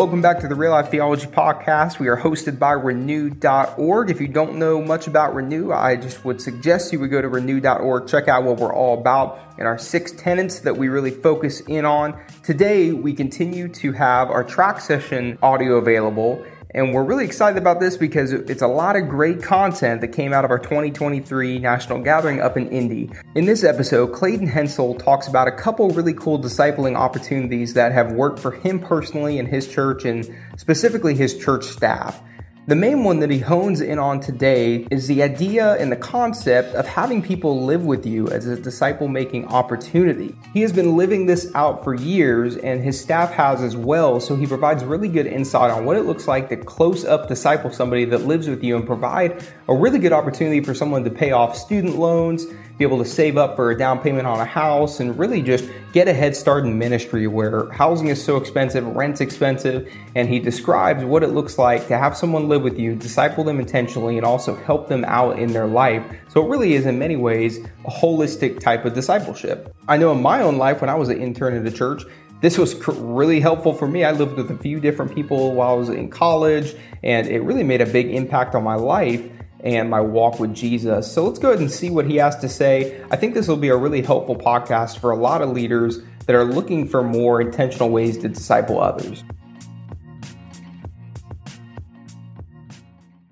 Welcome back to the Real Life Theology Podcast. We are hosted by Renew.org. If you don't know much about Renew, I just would suggest you would go to Renew.org, check out what we're all about and our six tenets that we really focus in on. Today, we continue to have our track session audio available and we're really excited about this because it's a lot of great content that came out of our 2023 National Gathering up in Indy. In this episode, Clayton Hentzel talks about a couple really cool discipling opportunities that have worked for him personally and his church and specifically his church staff. The main one that he hones in on today is the idea and the concept of having people live with you as a disciple making opportunity. He has been living this out for years, and his staff has as well, so he provides really good insight on what it looks like to close up disciple somebody that lives with you and provide a really good opportunity for someone to pay off student loans be able to save up for a down payment on a house and really just get a head start in ministry where housing is so expensive, rent's expensive, and he describes what it looks like to have someone live with you, disciple them intentionally, and also help them out in their life. So it really is, in many ways, a holistic type of discipleship. I know in my own life, when I was an intern at a church, this was really helpful for me. I lived with a few different people while I was in college, and it really made a big impact on my life and my walk with Jesus. So let's go ahead and see what he has to say. I think this will be a really helpful podcast for a lot of leaders that are looking for more intentional ways to disciple others.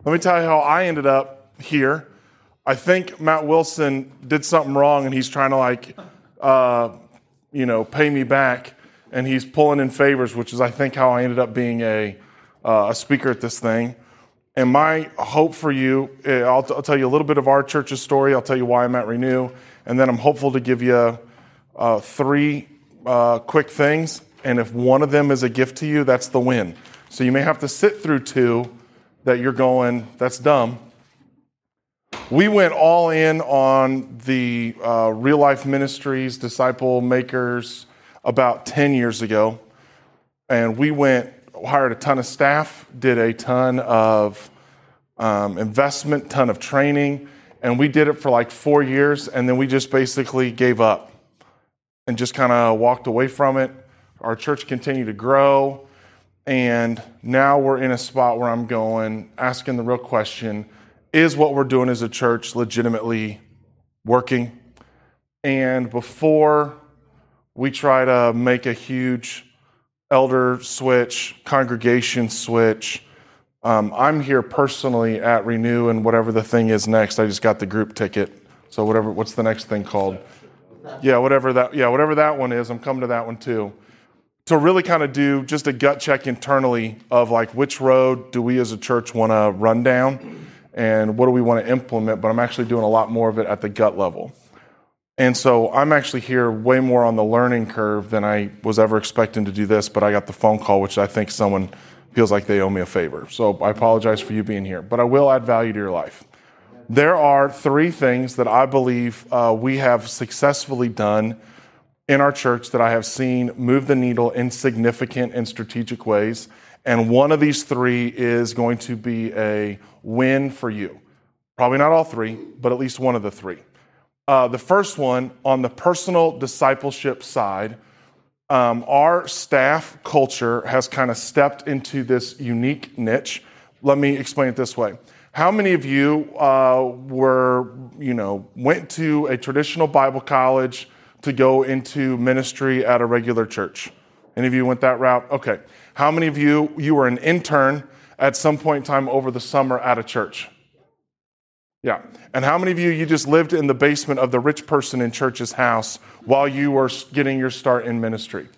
Let me tell you how I ended up here. I think Matt Wilson did something wrong and he's trying to, like, uh, you know, pay me back. And he's pulling in favors, which is, I think, how I ended up being a, uh, a speaker at this thing. And my hope for you, eh, I'll, I'll, tell you a little bit of our church's story. I'll tell you why I'm at Renew. And then I'm hopeful to give you uh, three uh, quick things. And if one of them is a gift to you, that's the win. So you may have to sit through two that you're going, that's dumb. We went all in on the uh, real life ministries, disciple makers, about 10 years ago. And we went hired a ton of staff, did a ton of um, investment, ton of training, and we did it for like four years, and then we just basically gave up and just kind of walked away from it. Our church continued to grow, and now we're in a spot where I'm going, asking the real question is what we're doing as a church legitimately working? And before we try to make a huge elder switch, congregation switch. Um, I'm here personally at Renew, and whatever the thing is next, I just got the group ticket. So whatever, what's the next thing called? Yeah, whatever that. Yeah, whatever that one is, I'm coming to that one too. To really kind of do just a gut check internally of like which road do we as a church want to run down, and what do we want to implement. But I'm actually doing a lot more of it at the gut level. And so I'm actually here way more on the learning curve than I was ever expecting to do this, but I got the phone call, which I think someone feels like they owe me a favor. So I apologize for you being here, but I will add value to your life. There are three things that I believe uh, we have successfully done in our church that I have seen move the needle in significant and strategic ways. And one of these three is going to be a win for you. Probably not all three, but at least one of the three. Uh, the first one on the personal discipleship side, um, our staff culture has kind of stepped into this unique niche. Let me explain it this way. How many of you uh, were, you know, went to a traditional Bible college to go into ministry at a regular church? Any of you went that route? Okay. How many of you you were an intern at some point in time over the summer at a church? Yeah. And how many of you, you just lived in the basement of the rich person in church's house while you were getting your start in ministry?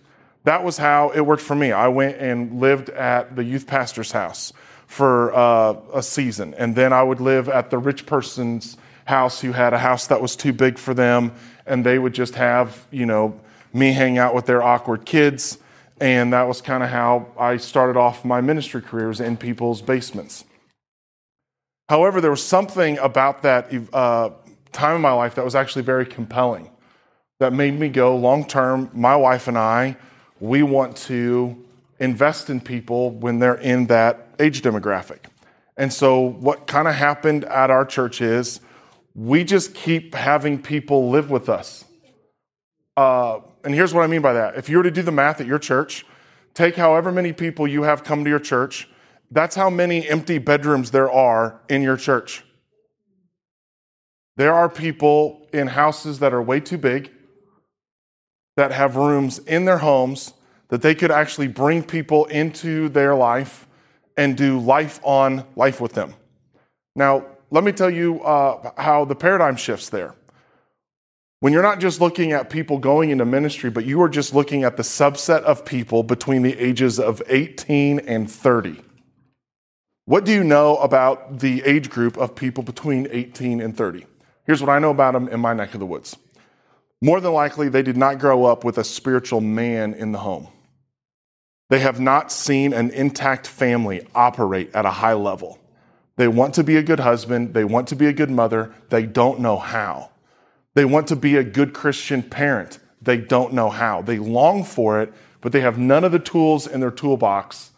That was how it worked for me. I went and lived at the youth pastor's house for uh, a season. And then I would live at the rich person's house who had a house that was too big for them. And they would just have, you know, me hang out with their awkward kids. And that was kind of how I started off my ministry careers in people's basements. However, there was something about that uh, time in my life that was actually very compelling that made me go long term. My wife and I, we want to invest in people when they're in that age demographic. And so, what kind of happened at our church is we just keep having people live with us. Uh, and here's what I mean by that. If you were to do the math at your church, Take however many people you have come to your church. That's how many empty bedrooms there are in your church. There are people in houses that are way too big that have rooms in their homes that they could actually bring people into their life and do life on life with them. Now, let me tell you uh, how the paradigm shifts there. When you're not just looking at people going into ministry, but you are just looking at the subset of people between the ages of 18 and 30. What do you know about the age group of people between 18 and 30? Here's what I know about them in my neck of the woods. More than likely, they did not grow up with a spiritual man in the home. They have not seen an intact family operate at a high level. They want to be a good husband. They want to be a good mother. They don't know how. They want to be a good Christian parent. They don't know how. They long for it, but they have none of the tools in their toolbox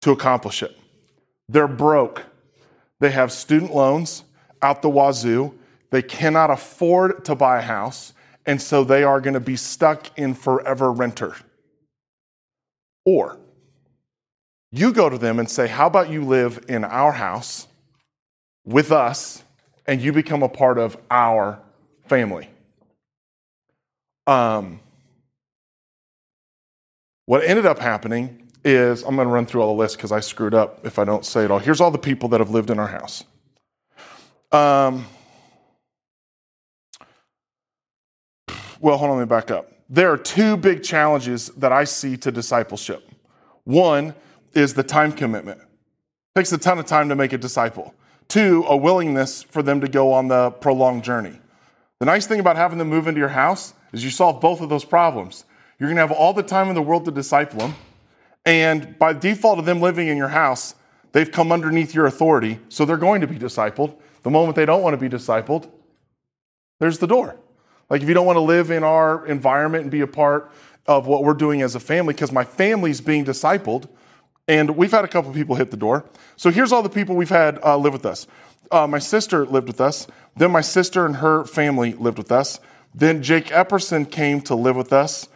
to accomplish it. They're broke. They have student loans out the wazoo. They cannot afford to buy a house, and so they are going to be stuck in forever renter. Or you go to them and say, How about you live in our house with us and you become a part of our family? Um, what ended up happening is I'm going to run through all the list because I screwed up if I don't say it all. Here's all the people that have lived in our house. Um, well, hold on, let me back up there are two big challenges that I see to discipleship. One is the time commitment. It takes a ton of time to make a disciple. Two, a willingness for them to go on the prolonged journey. The nice thing about having them move into your house is you solve both of those problems. You're going to have all the time in the world to disciple them. And by default of them living in your house, they've come underneath your authority, so they're going to be discipled. The moment they don't want to be discipled, there's the door. Like, if you don't want to live in our environment and be a part of what we're doing as a family, because my family's being discipled, and we've had a couple people hit the door. So here's all the people we've had uh, live with us. Uh, my sister lived with us. Then my sister and her family lived with us. Then Jake Epperson came to live with us,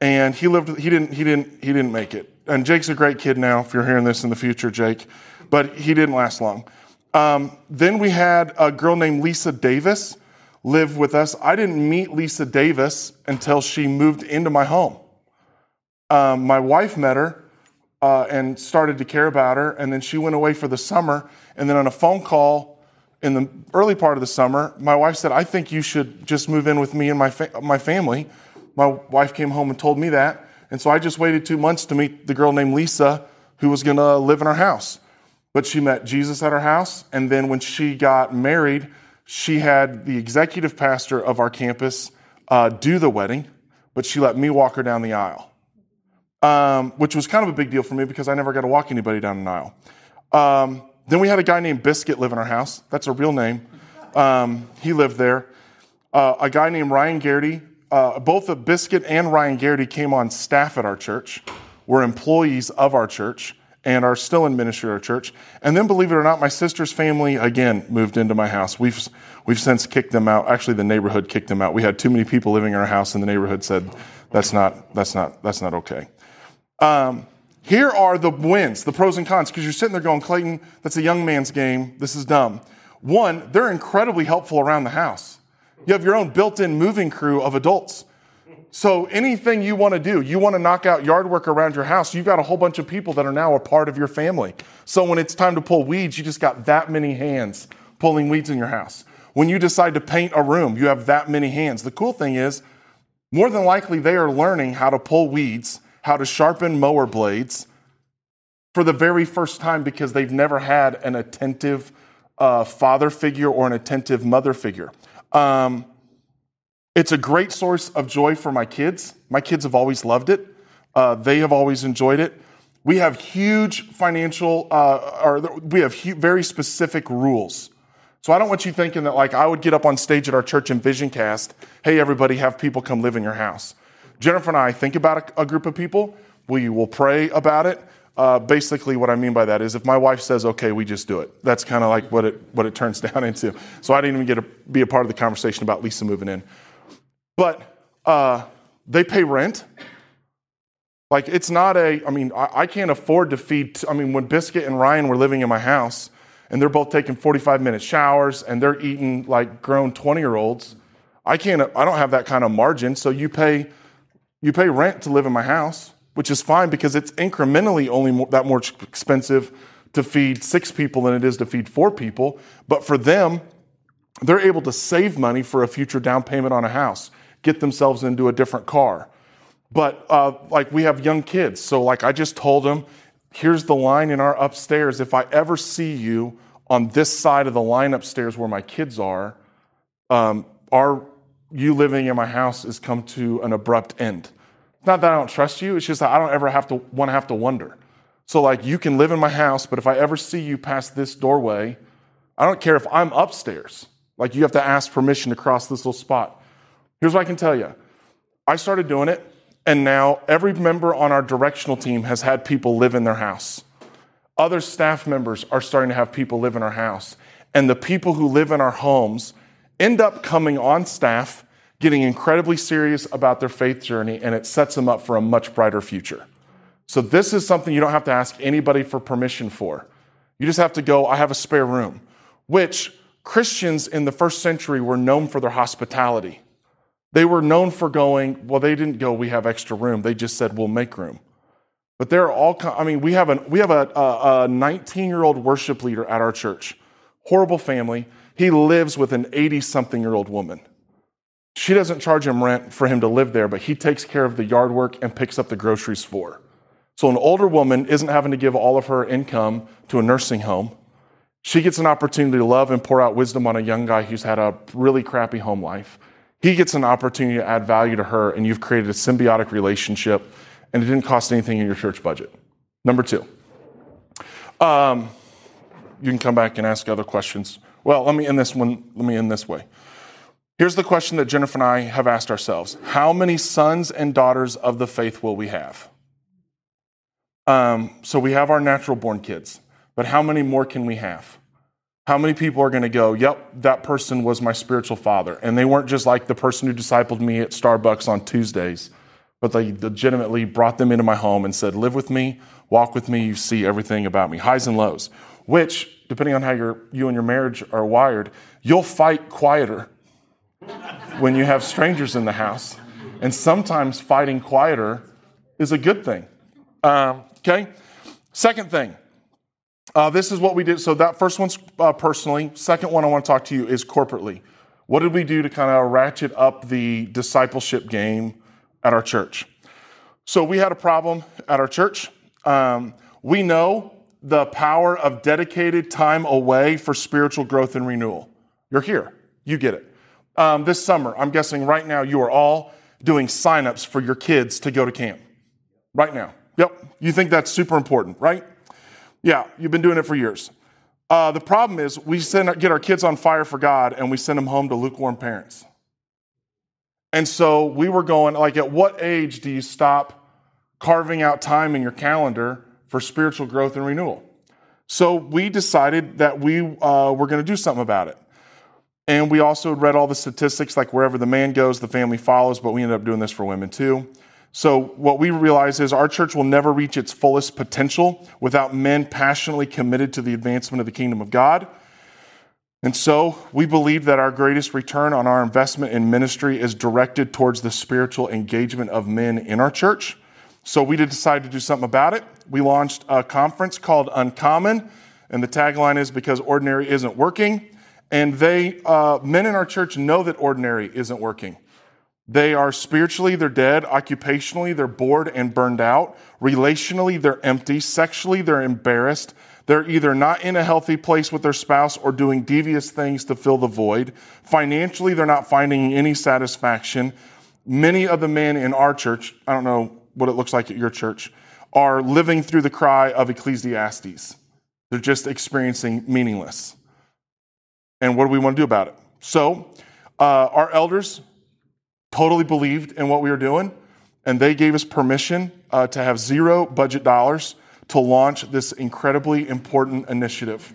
and he lived. He didn't. He didn't. He didn't make it. And Jake's a great kid now. If you're hearing this in the future, Jake, but he didn't last long. Um, then we had a girl named Lisa Davis live with us. I didn't meet Lisa Davis until she moved into my home. Um, my wife met her uh, and started to care about her, and then she went away for the summer. And then on a phone call in the early part of the summer, my wife said, "I think you should just move in with me and my fa- my family." My wife came home and told me that, and so I just waited two months to meet the girl named Lisa who was going to live in our house. But she met Jesus at our house, and then when she got married she had the executive pastor of our campus uh, do the wedding, but she let me walk her down the aisle, um, which was kind of a big deal for me because I never got to walk anybody down an aisle. Um, then we had a guy named Biscuit live in our house. That's a real name. Um, he lived there. Uh, a guy named Ryan Garrity. Uh, both the Biscuit and Ryan Garrity came on staff at our church, were employees of our church and are still in ministry at our church. And then, believe it or not, my sister's family again moved into my house. We've we've since kicked them out. Actually, the neighborhood kicked them out. We had too many people living in our house, and the neighborhood said that's not that's not that's not okay. Um, here are the wins, the pros and cons, because you're sitting there going, Clayton, that's a young man's game. This is dumb. One, they're incredibly helpful around the house. You have your own built-in moving crew of adults so anything you want to do, you want to knock out yard work around your house, you've got a whole bunch of people that are now a part of your family. So when it's time to pull weeds, you just got that many hands pulling weeds in your house. When you decide to paint a room, you have that many hands. The cool thing is, more than likely, they are learning how to pull weeds, how to sharpen mower blades for the very first time because they've never had an attentive uh, father figure or an attentive mother figure. Um, it's a great source of joy for my kids. My kids have always loved it. Uh, they have always enjoyed it. We have huge financial, uh, or we have hu- very specific rules. So I don't want you thinking that like I would get up on stage at our church in Visioncast, hey everybody, have people come live in your house. Jennifer and I think about a, a group of people. We will pray about it. Uh, basically, what I mean by that is if my wife says okay, we just do it. That's kind of like what it what it turns down into. So I didn't even get to be a part of the conversation about Lisa moving in. But uh, they pay rent. Like, it's not a, I mean, I, I can't afford to feed, I mean, when Biscuit and Ryan were living in my house and they're both taking 45 minute showers and they're eating like grown 20 year olds, I can't, I don't have that kind of margin. So you pay, you pay rent to live in my house, which is fine because it's incrementally only more, that more expensive to feed six people than it is to feed four people. But for them, they're able to save money for a future down payment on a house, get themselves into a different car. But uh, like we have young kids, so like I just told them, here's the line in our upstairs. If I ever see you on this side of the line upstairs where my kids are, um, our you living in my house has come to an abrupt end. Not that I don't trust you, it's just that I don't ever have to want to have to wonder. So like you can live in my house, but if I ever see you past this doorway, I don't care if I'm upstairs. Like you have to ask permission to cross this little spot. Here's what I can tell you. I started doing it, and now every member on our directional team has had people live in their house. Other staff members are starting to have people live in our house. And the people who live in our homes end up coming on staff, getting incredibly serious about their faith journey, and it sets them up for a much brighter future. So, this is something you don't have to ask anybody for permission for. You just have to go, I have a spare room, which Christians in the first century were known for their hospitality. They were known for going, well, they didn't go, we have extra room. They just said, we'll make room. But there are all, I mean, we have, an, we have a 19 year old worship leader at our church. Horrible family. He lives with an 80 something year old woman. She doesn't charge him rent for him to live there, but he takes care of the yard work and picks up the groceries for. So an older woman isn't having to give all of her income to a nursing home. She gets an opportunity to love and pour out wisdom on a young guy who's had a really crappy home life. He gets an opportunity to add value to her, and you've created a symbiotic relationship, and it didn't cost anything in your church budget. Number two, um, you can come back and ask other questions. Well, let me end this one. Let me end this way. Here's the question that Jennifer and I have asked ourselves How many sons and daughters of the faith will we have? Um, so we have our natural born kids. But how many more can we have? How many people are going to go, yep, that person was my spiritual father? And they weren't just like the person who discipled me at Starbucks on Tuesdays, but they legitimately brought them into my home and said, live with me, walk with me, you see everything about me, highs and lows, which, depending on how you and your marriage are wired, you'll fight quieter when you have strangers in the house. And sometimes fighting quieter is a good thing. Um, okay? Second thing, uh, this is what we did. So that first one's uh, personally. Second one I want to talk to you is corporately. What did we do to kind of ratchet up the discipleship game at our church? So we had a problem at our church. Um, we know the power of dedicated time away for spiritual growth and renewal. You're here. You get it. Um, this summer, I'm guessing right now you are all doing signups for your kids to go to camp. Right now. Yep. You think that's super important, right? Yeah, you've been doing it for years. Uh, the problem is we send, get our kids on fire for God and we send them home to lukewarm parents. And so we were going, like, at what age do you stop carving out time in your calendar for spiritual growth and renewal? So we decided that we uh, were going to do something about it. And we also read all the statistics, like wherever the man goes, the family follows, but we ended up doing this for women too. So, what we realize is our church will never reach its fullest potential without men passionately committed to the advancement of the kingdom of God. And so, we believe that our greatest return on our investment in ministry is directed towards the spiritual engagement of men in our church. So, we decided to do something about it. We launched a conference called Uncommon, and the tagline is because ordinary isn't working. And they, uh, men in our church know that ordinary isn't working. They are spiritually, they're dead. Occupationally, they're bored and burned out. Relationally, they're empty. Sexually, they're embarrassed. They're either not in a healthy place with their spouse or doing devious things to fill the void. Financially, they're not finding any satisfaction. Many of the men in our church, I don't know what it looks like at your church, are living through the cry of Ecclesiastes. They're just experiencing meaningless. And what do we want to do about it? So, uh, our elders totally believed in what we were doing, and they gave us permission uh, to have zero budget dollars to launch this incredibly important initiative.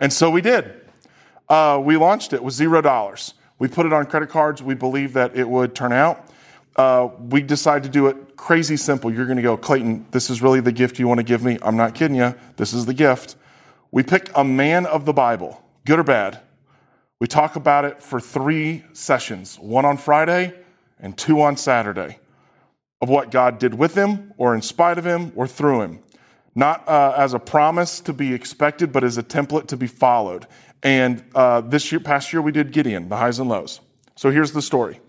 And so we did. Uh, we launched it with zero dollars. We put it on credit cards. We believed that it would turn out. uh, we decided to do it crazy simple. You're going to go, Clayton, this is really the gift you want to give me. I'm not kidding you. This is the gift. We pick a man of the Bible, good or bad. We talk about it for three sessions one on Friday and two on Saturday of what God did with him, or in spite of him, or through him. Not uh, as a promise to be expected, but as a template to be followed. And uh, this year, past year, we did Gideon, the highs and lows. So here's the story.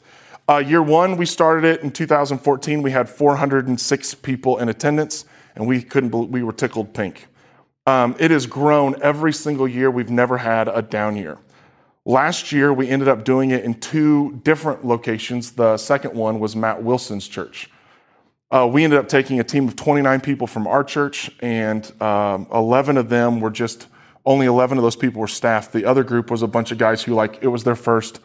Uh, year one, we started it in 2014. We had 406 people in attendance, and we couldn't. Believe, we were tickled pink. Um, it has grown every single year. We've never had a down year. Last year, we ended up doing it in two different locations. The second one was Matt Wilson's church. Uh, we ended up taking a team of 29 people from our church, and um, 11 of them were just only 11 of those people were staff. The other group was a bunch of guys who, like, it was their first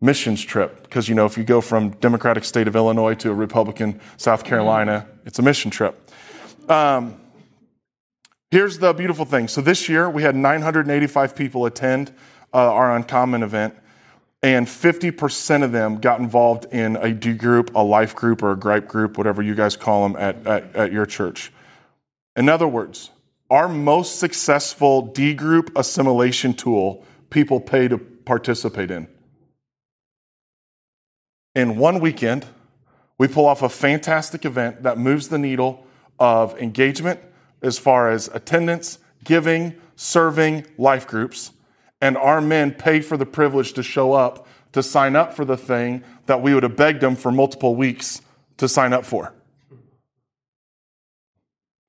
missions trip. Because, you know, if you go from Democratic state of Illinois to a Republican South Carolina, it's a mission trip. Um, here's the beautiful thing. So this year, we had 985 people attend uh, our Uncommon event, and 50% of them got involved in a D group, a life group, or a gripe group, whatever you guys call them at, at, at your church. In other words, our most successful D group assimilation tool, people pay to participate in. In one weekend, we pull off a fantastic event that moves the needle of engagement as far as attendance, giving, serving, life groups. And our men pay for the privilege to show up to sign up for the thing that we would have begged them for multiple weeks to sign up for.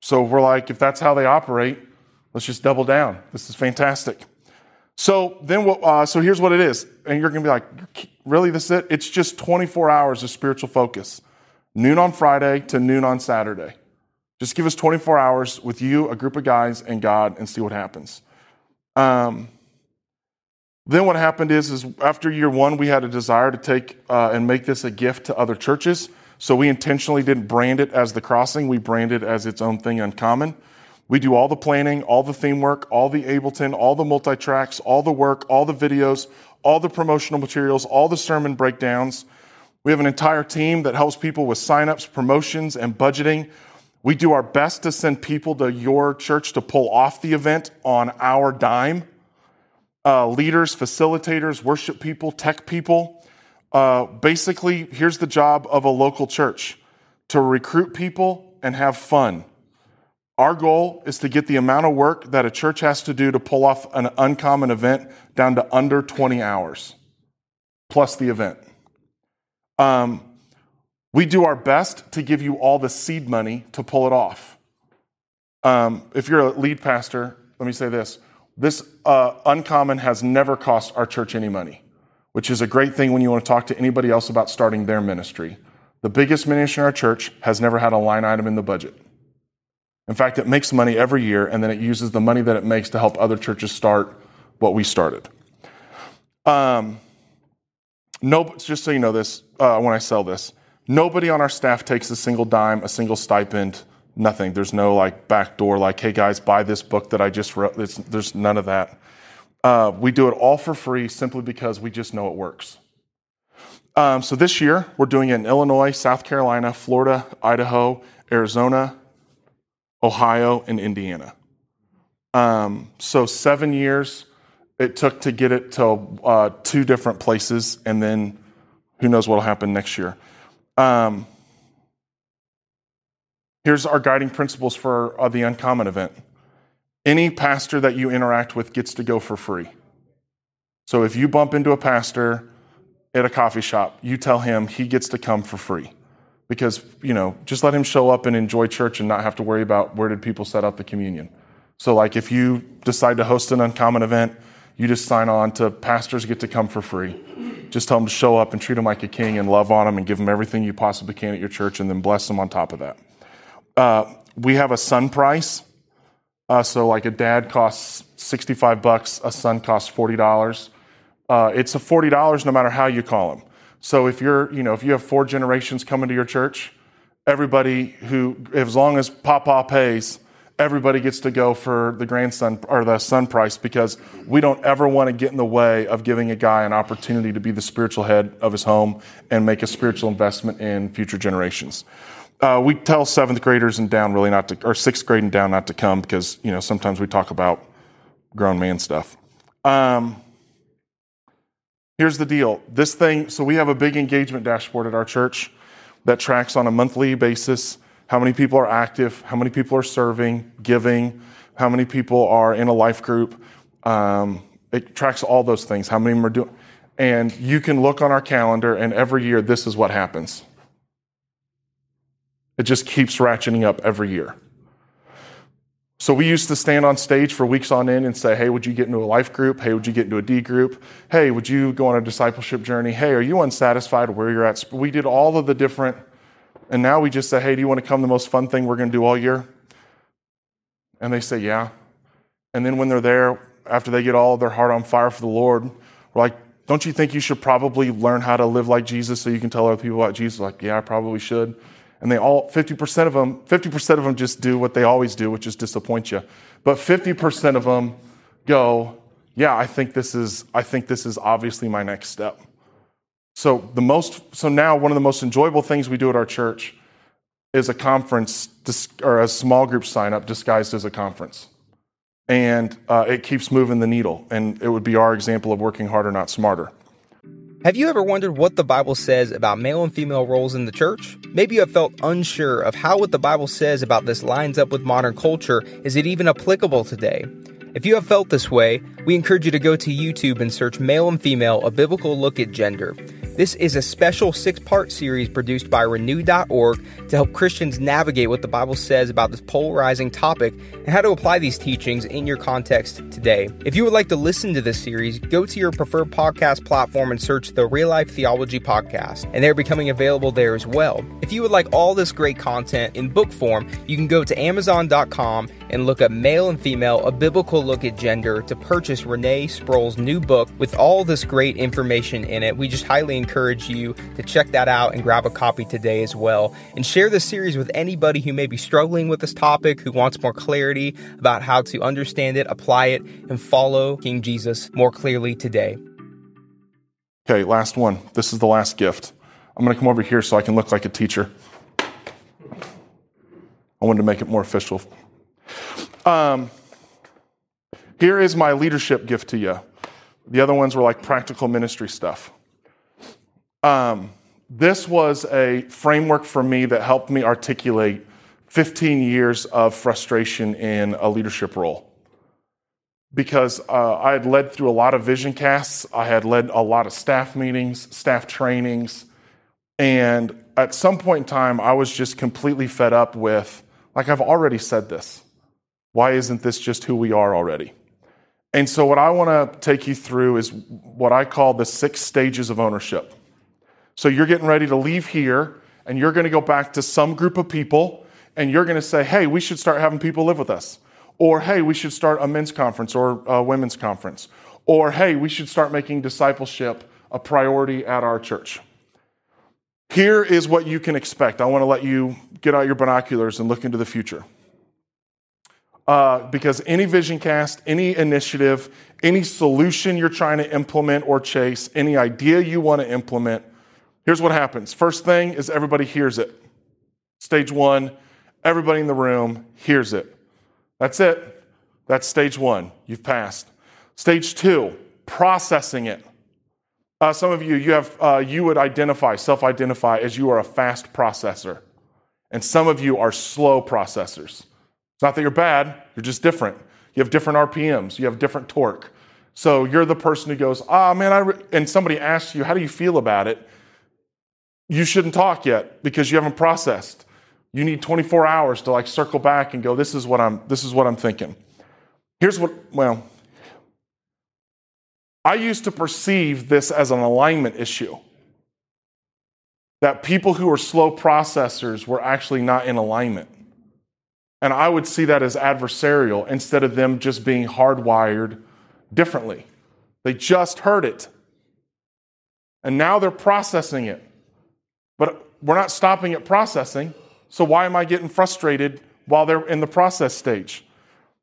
So we're like, if that's how they operate, let's just double down. This is fantastic. So then, what, uh, so here's what it is, and you're going to be like, really, this is it? It's just 24 hours of spiritual focus, noon on Friday to noon on Saturday. Just give us 24 hours with you, a group of guys, and God, and see what happens. Um, then what happened is, is after year one, we had a desire to take uh, and make this a gift to other churches. So we intentionally didn't brand it as the crossing. We branded it as its own thing, uncommon. We do all the planning, all the theme work, all the Ableton, all the multi tracks, all the work, all the videos, all the promotional materials, all the sermon breakdowns. We have an entire team that helps people with signups, promotions, and budgeting. We do our best to send people to your church to pull off the event on our dime. Uh, leaders, facilitators, worship people, tech people. Uh, basically, here's the job of a local church to recruit people and have fun. Our goal is to get the amount of work that a church has to do to pull off an uncommon event down to under 20 hours, plus the event. Um, we do our best to give you all the seed money to pull it off. Um, if you're a lead pastor, let me say this this uh, uncommon has never cost our church any money which is a great thing when you want to talk to anybody else about starting their ministry. The biggest ministry in our church has never had a line item in the budget. In fact, it makes money every year, and then it uses the money that it makes to help other churches start what we started. Um, no, just so you know this, uh, when I sell this, nobody on our staff takes a single dime, a single stipend, nothing. There's no like back door, like, hey guys, buy this book that I just wrote. It's, there's none of that. Uh, we do it all for free simply because we just know it works. Um, so this year, we're doing it in Illinois, South Carolina, Florida, Idaho, Arizona, Ohio, and Indiana. Um, so seven years it took to get it to uh, two different places, and then who knows what will happen next year. Um, here's our guiding principles for uh, the Uncommon event. Any pastor that you interact with gets to go for free. So if you bump into a pastor at a coffee shop, you tell him he gets to come for free. Because, you know, just let him show up and enjoy church and not have to worry about where did people set up the communion. So, like, if you decide to host an uncommon event, you just sign on to pastors get to come for free. Just tell them to show up and treat them like a king and love on them and give them everything you possibly can at your church and then bless them on top of that. Uh, we have a son price. Uh, so like a dad costs 65 bucks, a son costs $40. Uh, it's a $40 no matter how you call them. So if you're, you know, if you have four generations coming to your church, everybody who, as long as Papa pays, everybody gets to go for the grandson or the son price because we don't ever want to get in the way of giving a guy an opportunity to be the spiritual head of his home and make a spiritual investment in future generations. Uh, we tell seventh graders and down really not to, or sixth grade and down not to come because you know sometimes we talk about grown man stuff. Um, here's the deal: this thing. So we have a big engagement dashboard at our church that tracks on a monthly basis how many people are active, how many people are serving, giving, how many people are in a life group. Um, it tracks all those things. How many of them are doing, and you can look on our calendar, and every year this is what happens. It just keeps ratcheting up every year. So we used to stand on stage for weeks on end and say, hey, would you get into a life group? Hey, would you get into a D group? Hey, would you go on a discipleship journey? Hey, are you unsatisfied where you're at? We did all of the different, and now we just say, hey, do you want to come the most fun thing we're going to do all year? And they say, yeah. And then when they're there, after they get all their heart on fire for the Lord, we're like, don't you think you should probably learn how to live like Jesus so you can tell other people about Jesus? Like, yeah, I probably should and they all 50% of them 50% of them just do what they always do which is disappoint you. But 50% of them go yeah i think this is i think this is obviously my next step. So the most so now one of the most enjoyable things we do at our church is a conference or a small group sign up disguised as a conference. And uh, it keeps moving the needle. And it would be our example of working harder not smarter have you ever wondered what the Bible says about male and female roles in the church? Maybe you have felt unsure of how what the Bible says about this lines up with modern culture. Is it even applicable today? If you have felt this way, we encourage you to go to YouTube and search Male and Female, a biblical look at gender. This is a special six part series produced by Renew.org to help Christians navigate what the Bible says about this polarizing topic and how to apply these teachings in your context today. If you would like to listen to this series, go to your preferred podcast platform and search the Real Life Theology Podcast, and they're becoming available there as well. If you would like all this great content in book form, you can go to Amazon.com and look up Male and Female, a biblical look at gender to purchase Renee Sproul's new book with all this great information in it. We just highly encourage you to check that out and grab a copy today as well. And share this series with anybody who may be struggling with this topic, who wants more clarity about how to understand it, apply it, and follow King Jesus more clearly today. Okay, last one. This is the last gift. I'm going to come over here so I can look like a teacher. I wanted to make it more official. Um, here is my leadership gift to you. The other ones were like practical ministry stuff. Um, this was a framework for me that helped me articulate 15 years of frustration in a leadership role. Because uh, I had led through a lot of vision casts, I had led a lot of staff meetings, staff trainings, and at some point in time, I was just completely fed up with, like, I've already said this. Why isn't this just who we are already? And so, what I want to take you through is what I call the six stages of ownership. So, you're getting ready to leave here, and you're going to go back to some group of people, and you're going to say, hey, we should start having people live with us. Or, hey, we should start a men's conference or a women's conference. Or, hey, we should start making discipleship a priority at our church. Here is what you can expect. I want to let you get out your binoculars and look into the future. Uh, because any vision cast, any initiative, any solution you're trying to implement or chase, any idea you want to implement, here's what happens. First thing is everybody hears it. Stage one, everybody in the room hears it. That's it. That's stage one. You've passed. Stage two, processing it. Uh, some of you, you have, uh, you would identify, self-identify as you are a fast processor, and some of you are slow processors. It's not that you're bad, you're just different. You have different RPMs, you have different torque. So you're the person who goes, ah, oh, man, I and somebody asks you, how do you feel about it? You shouldn't talk yet because you haven't processed. You need 24 hours to like circle back and go, this is what I'm, this is what I'm thinking. Here's what, well, I used to perceive this as an alignment issue. That people who are slow processors were actually not in alignment. And I would see that as adversarial instead of them just being hardwired differently. They just heard it. And now they're processing it. We're not stopping at processing. So why am I getting frustrated while they're in the process stage.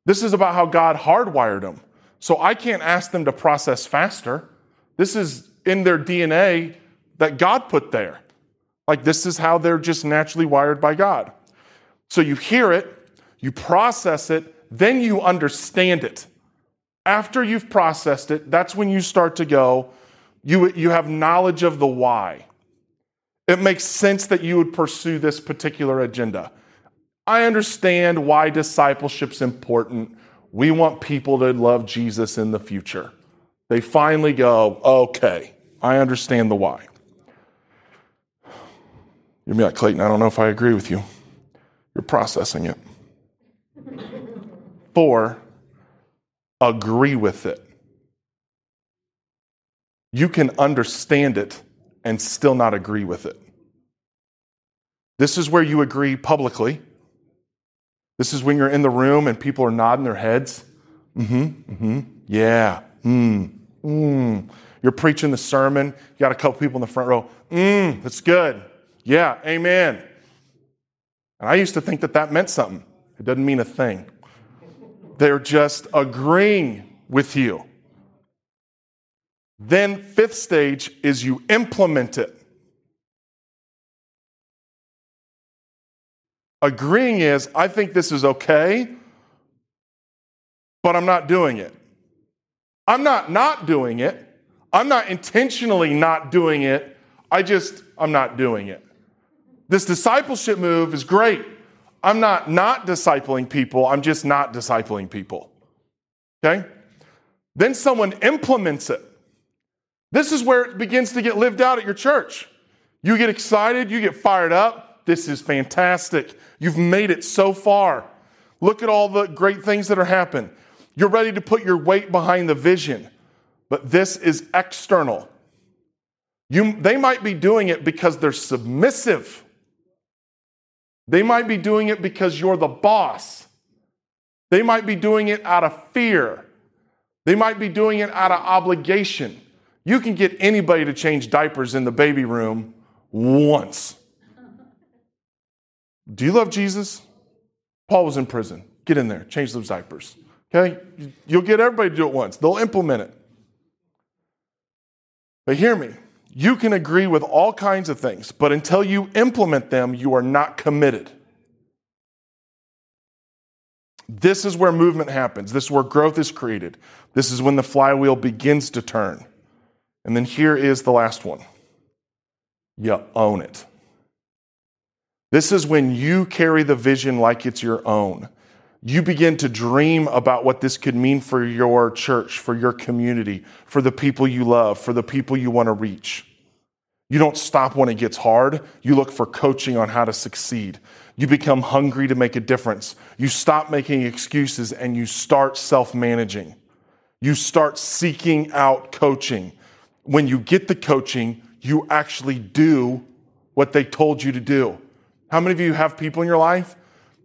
This is about how God hardwired them. So I can't ask them to process faster. This is in their DNA that God put there. Like this is how they're just naturally wired by God. So you hear it, you process it, then you understand it. After you've processed it, that's when you start to go, you, you have knowledge of the why. It makes sense that you would pursue this particular agenda. I understand why discipleship's important. We want people to love Jesus in the future. They finally go, okay, I understand the why. You'll be like, Clayton, I don't know if I agree with you. You're processing it. Four, agree with it. You can understand it and still not agree with it. This is where you agree publicly. This is when you're in the room and people are nodding their heads. Mm-hmm, mm-hmm, yeah, mm, mm. You're preaching the sermon. You got a couple people in the front row. Mm, that's good. Yeah, amen. And I used to think that that meant something. It doesn't mean a thing. They're just agreeing with you. Then, fifth stage is you implement it. Agreeing is, I think this is okay, but I'm not doing it. I'm not not doing it. I'm not intentionally not doing it. I just, I'm not doing it. This discipleship move is great. I'm not not discipling people, I'm just not discipling people. Okay? Then someone implements it. This is where it begins to get lived out at your church. You get excited, you get fired up. This is fantastic. You've made it so far. Look at all the great things that are happening. You're ready to put your weight behind the vision, but this is external. You, they might be doing it because they're submissive. They might be doing it because you're the boss. They might be doing it out of fear. They might be doing it out of obligation. You can get anybody to change diapers in the baby room once. Do you love Jesus? Paul was in prison. Get in there, change those diapers. Okay? You'll get everybody to do it once, they'll implement it. But hear me. You can agree with all kinds of things, but until you implement them, you are not committed. This is where movement happens. This is where growth is created. This is when the flywheel begins to turn. And then here is the last one you own it. This is when you carry the vision like it's your own you begin to dream about what this could mean for your church, for your community, for the people you love, for the people you want to reach. You don't stop when it gets hard. You look for coaching on how to succeed. You become hungry to make a difference. You stop making excuses and you start self managing. You start seeking out coaching. When you get the coaching, you actually do what they told you to do. How many of you have people in your life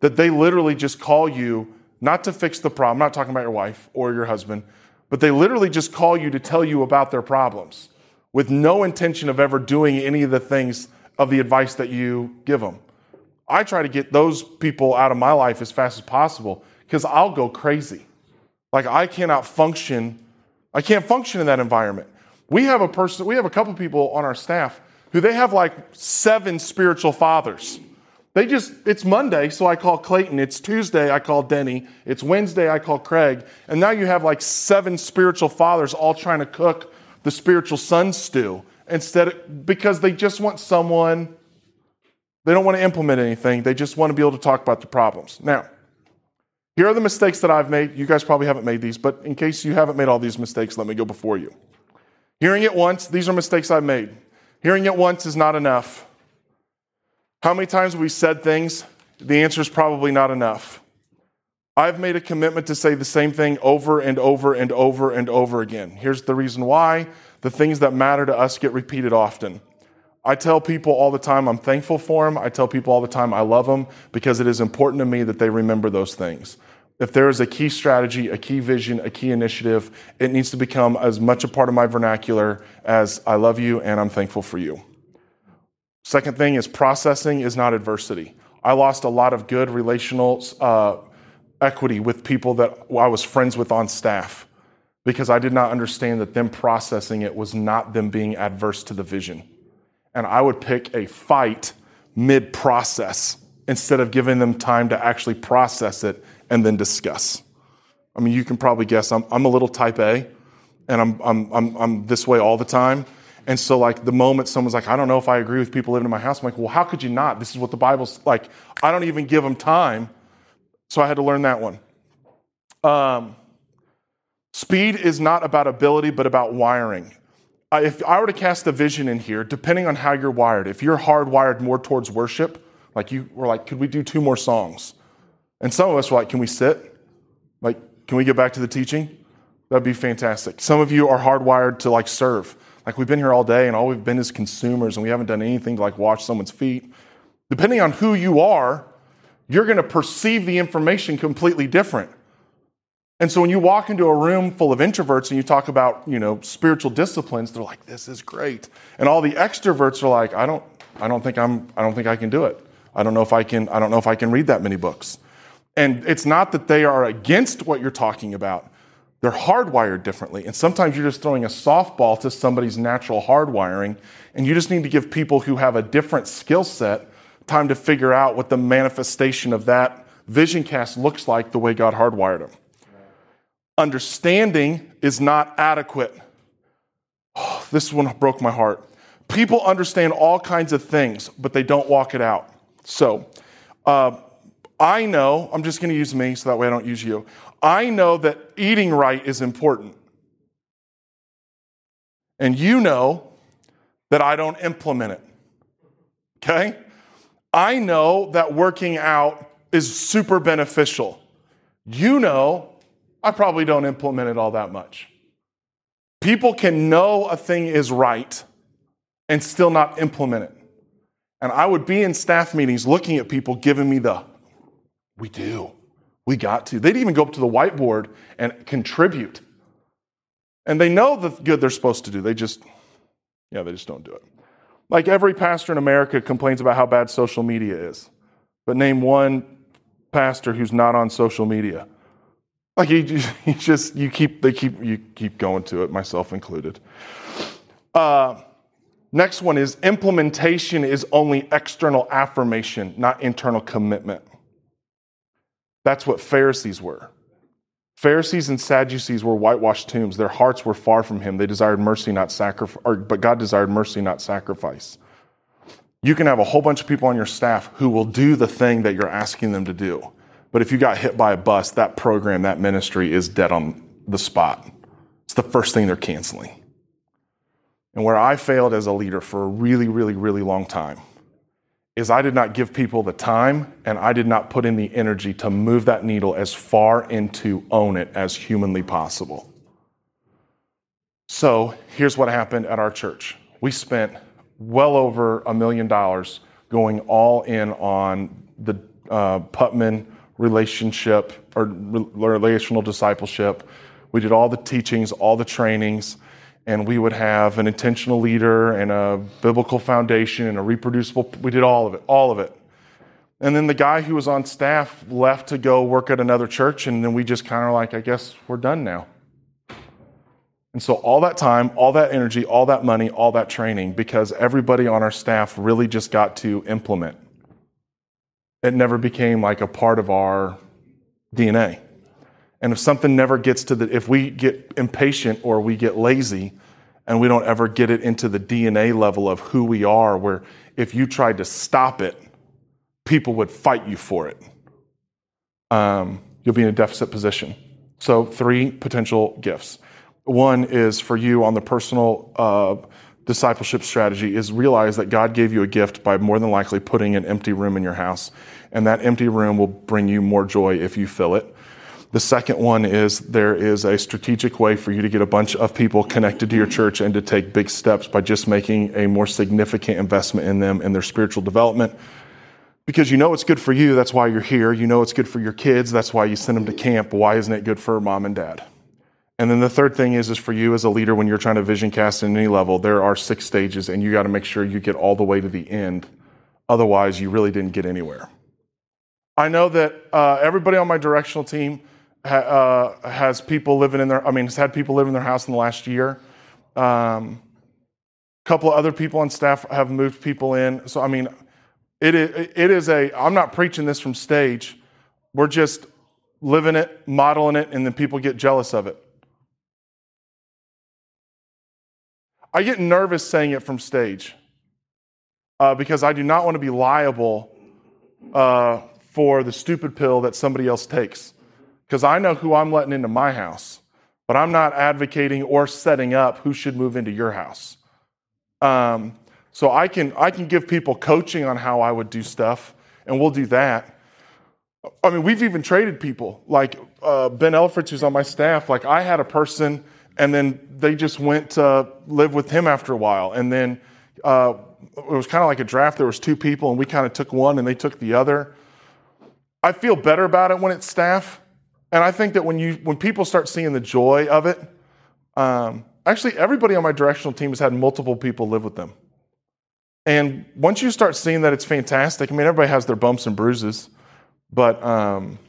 that they literally just call you not to fix the problem. I'm not talking about your wife or your husband, but they literally just call you to tell you about their problems with no intention of ever doing any of the things of the advice that you give them. I try to get those people out of my life as fast as possible because I'll go crazy. Like I cannot function, I can't function in that environment. We have a person, we have a couple people on our staff who they have like seven spiritual fathers. They just, it's Monday, so I call Clayton. It's Tuesday, I call Denny. It's Wednesday, I call Craig. And now you have like seven spiritual fathers all trying to cook the spiritual son stew instead of, because they just want someone, they don't want to implement anything. They just want to be able to talk about the problems. Now, here are the mistakes that I've made. You guys probably haven't made these, but in case you haven't made all these mistakes, let me go before you. Hearing it once, these are mistakes I've made. Hearing it once is not enough. How many times have we said things? The answer is probably not enough. I've made a commitment to say the same thing over and over and over and over again. Here's the reason why the things that matter to us get repeated often. I tell people all the time I'm thankful for them. I tell people all the time I love them because it is important to me that they remember those things. If there is a key strategy, a key vision, a key initiative, it needs to become as much a part of my vernacular as I love you and I'm thankful for you. Second thing is processing is not adversity. I lost a lot of good relational uh, equity with people that I was friends with on staff because I did not understand that them processing it was not them being adverse to the vision. And I would pick a fight mid process instead of giving them time to actually process it and then discuss. I mean, you can probably guess I'm, I'm a little type A and I'm, I'm, I'm, I'm this way all the time. And so, like, the moment someone's like, I don't know if I agree with people living in my house, I'm like, well, how could you not? This is what the Bible's like. I don't even give them time. So I had to learn that one. Um, speed is not about ability, but about wiring. Uh, if I were to cast a vision in here, depending on how you're wired, if you're hardwired more towards worship, like you were like, could we do two more songs? And some of us were like, can we sit? Like, can we get back to the teaching? That'd be fantastic. Some of you are hardwired to like serve. Like we've been here all day and all we've been is consumers and we haven't done anything to like wash someone's feet. Depending on who you are, you're going to perceive the information completely different. And so when you walk into a room full of introverts and you talk about, you know, spiritual disciplines, they're like, this is great. And all the extroverts are like, I don't, I don't think I'm, I don't think I can do it. I don't know if I can, I don't know if I can read that many books. And it's not that they are against what you're talking about. They're hardwired differently. And sometimes you're just throwing a softball to somebody's natural hardwiring. And you just need to give people who have a different skill set time to figure out what the manifestation of that vision cast looks like the way God hardwired them. Understanding is not adequate. Oh, this one broke my heart. People understand all kinds of things, but they don't walk it out. So, uh, I know, I'm just going to use me so that way I don't use you. I know that eating right is important. And you know that I don't implement it. Okay? I know that working out is super beneficial. You know I probably don't implement it all that much. People can know a thing is right and still not implement it. And I would be in staff meetings looking at people giving me the, we do, we got to. They'd even go up to the whiteboard and contribute. And they know the good they're supposed to do. They just, yeah, they just don't do it. Like every pastor in America complains about how bad social media is. But name one pastor who's not on social media. Like you, you just you keep they keep you keep going to it, myself included. Uh, next one is implementation is only external affirmation, not internal commitment. That's what Pharisees were. Pharisees and Sadducees were whitewashed tombs. Their hearts were far from him. They desired mercy, not sacrifice, but God desired mercy, not sacrifice. You can have a whole bunch of people on your staff who will do the thing that you're asking them to do. But if you got hit by a bus, that program, that ministry is dead on the spot. It's the first thing they're canceling. And where I failed as a leader for a really, really, really long time is I did not give people the time and I did not put in the energy to move that needle as far into own it as humanly possible. So here's what happened at our church we spent well over a million dollars going all in on the uh, Putman relationship or relational discipleship. We did all the teachings, all the trainings, and we would have an intentional leader and a biblical foundation and a reproducible. We did all of it, all of it. And then the guy who was on staff left to go work at another church, and then we just kind of like, I guess we're done now. And so, all that time, all that energy, all that money, all that training, because everybody on our staff really just got to implement it never became like a part of our DNA. And if something never gets to the, if we get impatient or we get lazy and we don't ever get it into the DNA level of who we are, where if you tried to stop it, people would fight you for it, um, you'll be in a deficit position. So, three potential gifts. One is for you on the personal uh, discipleship strategy is realize that God gave you a gift by more than likely putting an empty room in your house. And that empty room will bring you more joy if you fill it. The second one is there is a strategic way for you to get a bunch of people connected to your church and to take big steps by just making a more significant investment in them and their spiritual development. Because you know it's good for you, that's why you're here. You know it's good for your kids, that's why you send them to camp. Why isn't it good for mom and dad? And then the third thing is, is for you as a leader, when you're trying to vision cast at any level, there are six stages, and you got to make sure you get all the way to the end. Otherwise, you really didn't get anywhere. I know that uh, everybody on my directional team ha, uh, has people living in their, I mean, has had people live in their house in the last year. Um, a couple of other people on staff have moved people in. So, I mean, it is, it is a, I'm not preaching this from stage. We're just living it, modeling it, and then people get jealous of it. I get nervous saying it from stage uh, because I do not want to be liable uh, for the stupid pill that somebody else takes. Because I know who I'm letting into my house, but I'm not advocating or setting up who should move into your house. Um, so I can I can give people coaching on how I would do stuff, and we'll do that. I mean, we've even traded people. Like uh, Ben Elfrich, who's on my staff. Like I had a person, and then they just went to live with him after a while, and then uh, it was kind of like a draft. There was two people, and we kind of took one, and they took the other. I feel better about it when it's staff, and I think that when you when people start seeing the joy of it, um, actually everybody on my directional team has had multiple people live with them, and once you start seeing that it's fantastic. I mean, everybody has their bumps and bruises, but um,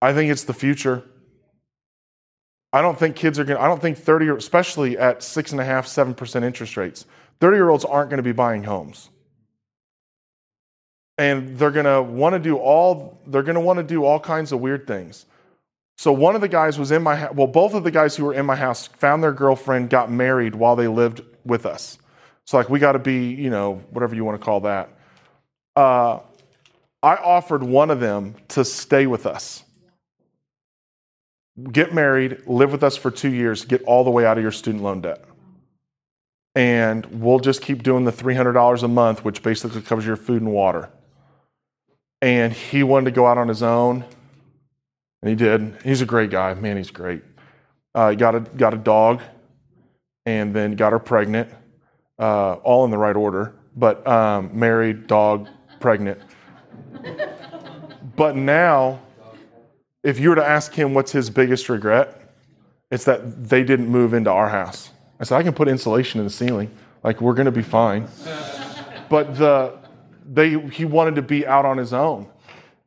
I think it's the future. I don't think kids are going to, I don't think 30, especially at six and a half, 7% interest rates, 30 year olds aren't going to be buying homes. And they're going to want to do all, they're going to want to do all kinds of weird things. So one of the guys was in my, well, both of the guys who were in my house found their girlfriend, got married while they lived with us. So like we got to be, you know, whatever you want to call that. Uh, I offered one of them to stay with us get married, live with us for two years, get all the way out of your student loan debt. And we'll just keep doing the $300 a month, which basically covers your food and water. And he wanted to go out on his own, and he did. He's a great guy. Man, he's great. Uh, got, a, got a dog, and then got her pregnant, uh, all in the right order, but um, married, dog, pregnant. but now if you were to ask him what's his biggest regret, it's that they didn't move into our house. I said, I can put insulation in the ceiling. Like, we're to be fine. but the, they, he wanted to be out on his own.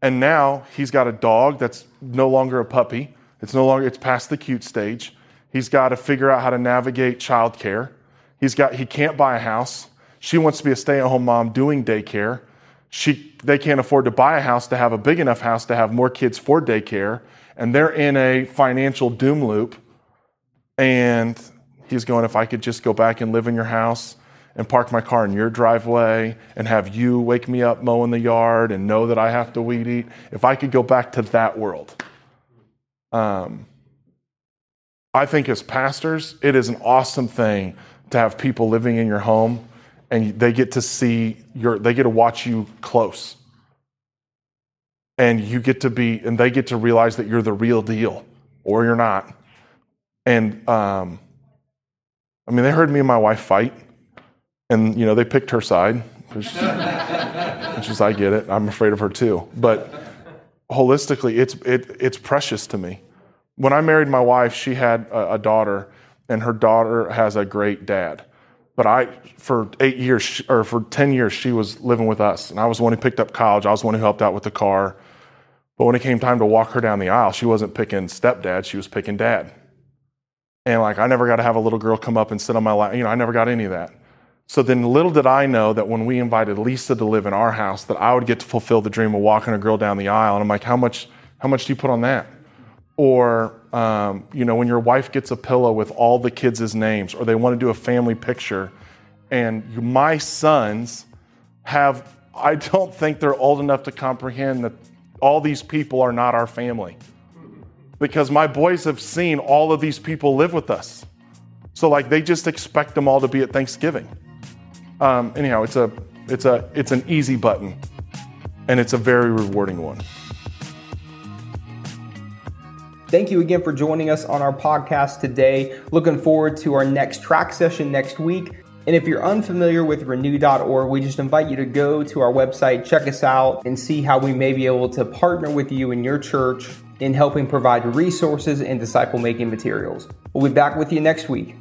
And now he's got a dog that's no longer a puppy. It's no longer, it's past the cute stage. He's got to figure out how to navigate childcare. He's got, he can't buy a house. She wants to be a stay at home mom doing daycare. She, they can't afford to buy a house to have a big enough house to have more kids for daycare, and they're in a financial doom loop. And he's going, if I could just go back and live in your house and park my car in your driveway and have you wake me up mowing the yard and know that I have to weed eat, if I could go back to that world. Um, I think as pastors, it is an awesome thing to have people living in your home and they get to see your they get to watch you close. And you get to be and they get to realize that you're the real deal or you're not. And um, i mean they heard me and my wife fight and you know they picked her side which, is i get it i'm afraid of her too but holistically it's it, it's precious to me when i married my wife she had a, a daughter and her daughter has a great dad but I, for eight years, or for 10 years, she was living with us. And I was the one who picked up college. I was the one who helped out with the car. But when it came time to walk her down the aisle, she wasn't picking stepdad, she was picking dad. And like, I never got to have a little girl come up and sit on my lap. You know, I never got any of that. So then little did I know that when we invited Lisa to live in our house, that I would get to fulfill the dream of walking a girl down the aisle. And I'm like, how much, how much do you put on that? Or, um, you know, when your wife gets a pillow with all the kids' names, or they want to do a family picture, and my sons have, I don't think they're old enough to comprehend that all these people are not our family. Because my boys have seen all of these people live with us. So, like, they just expect them all to be at Thanksgiving. Um, anyhow, it's a, it's a, it's an easy button, and it's a very rewarding one. Thank you again for joining us on our podcast today. Looking forward to our next track session next week. And if you're unfamiliar with renew.org, we just invite you to go to our website, check us out, and see how we may be able to partner with you in your church in helping provide resources and disciple making materials. We'll be back with you next week.